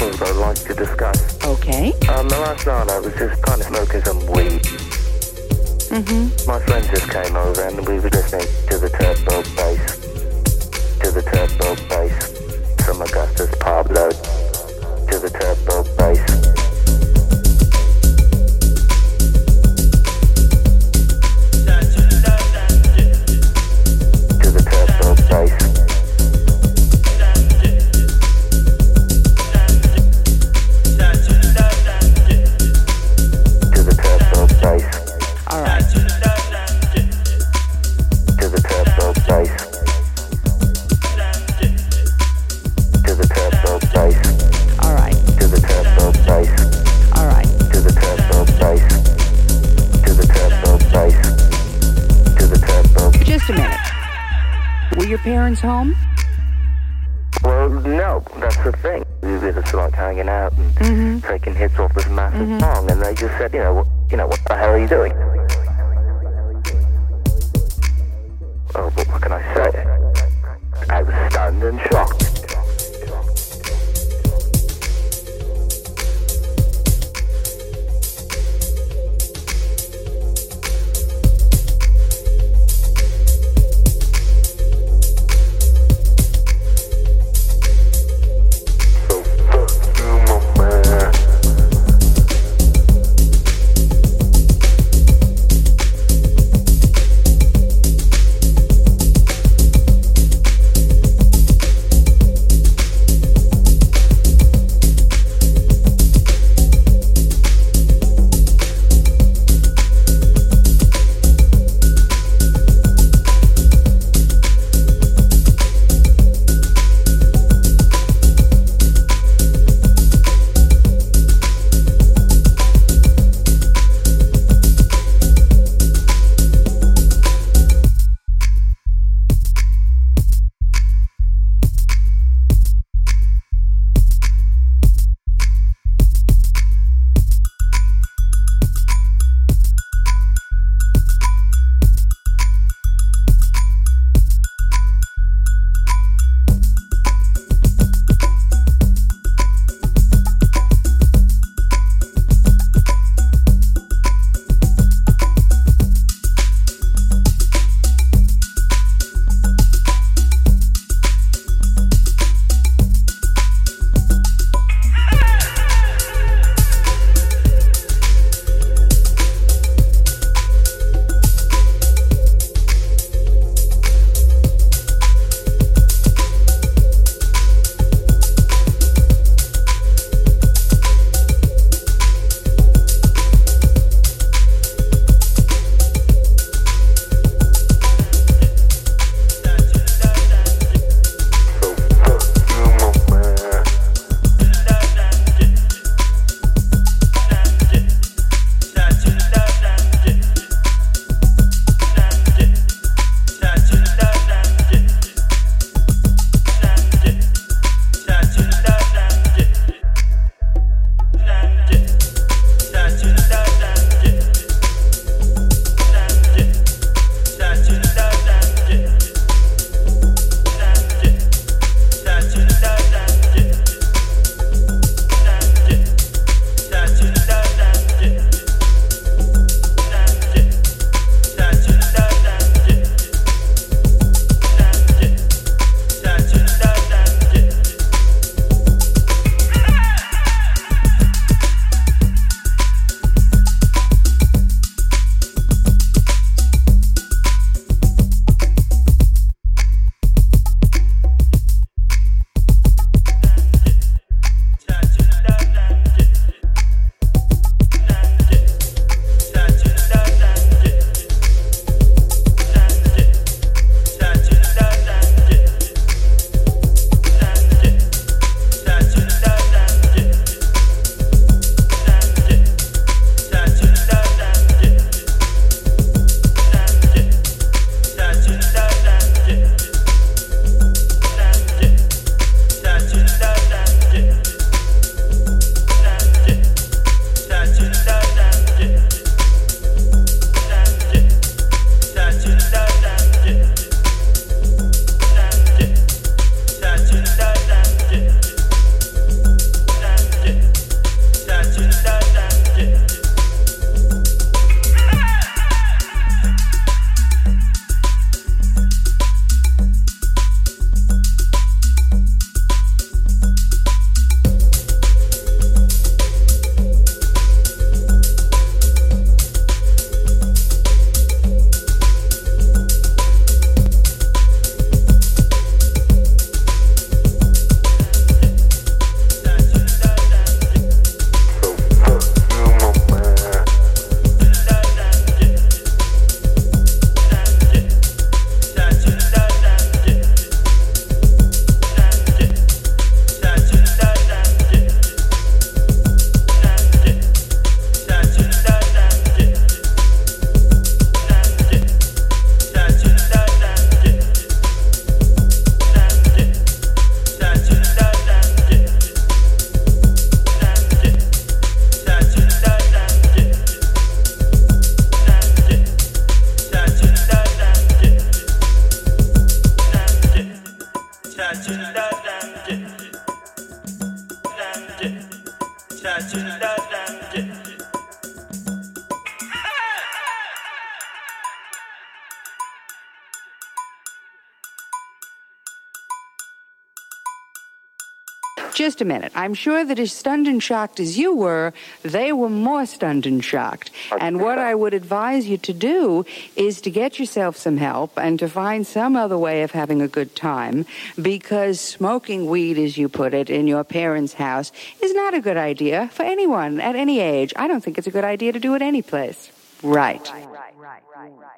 problems I'd like to discuss. Okay. Um, the last night I was just kind of smoking some weed. Mm-hmm. My friend just came over and we were listening to the turbo bass. To the turbo bass from Augustus Pablo. Parents home? Well, no, that's the thing. We were just like hanging out and Mm-hmm. taking hits off this massive song, and they just said, you know, what, you know, what the hell are you doing? Oh, but what can I say? I was stunned and shocked. Just a minute. I'm sure that as stunned and shocked as you were, they were more stunned and shocked. And what I would advise you to do is to get yourself some help and to find some other way of having a good time because smoking weed, as you put it, in your parents' house is not a good idea for anyone at any age. I don't think it's a good idea to do it any place. Right.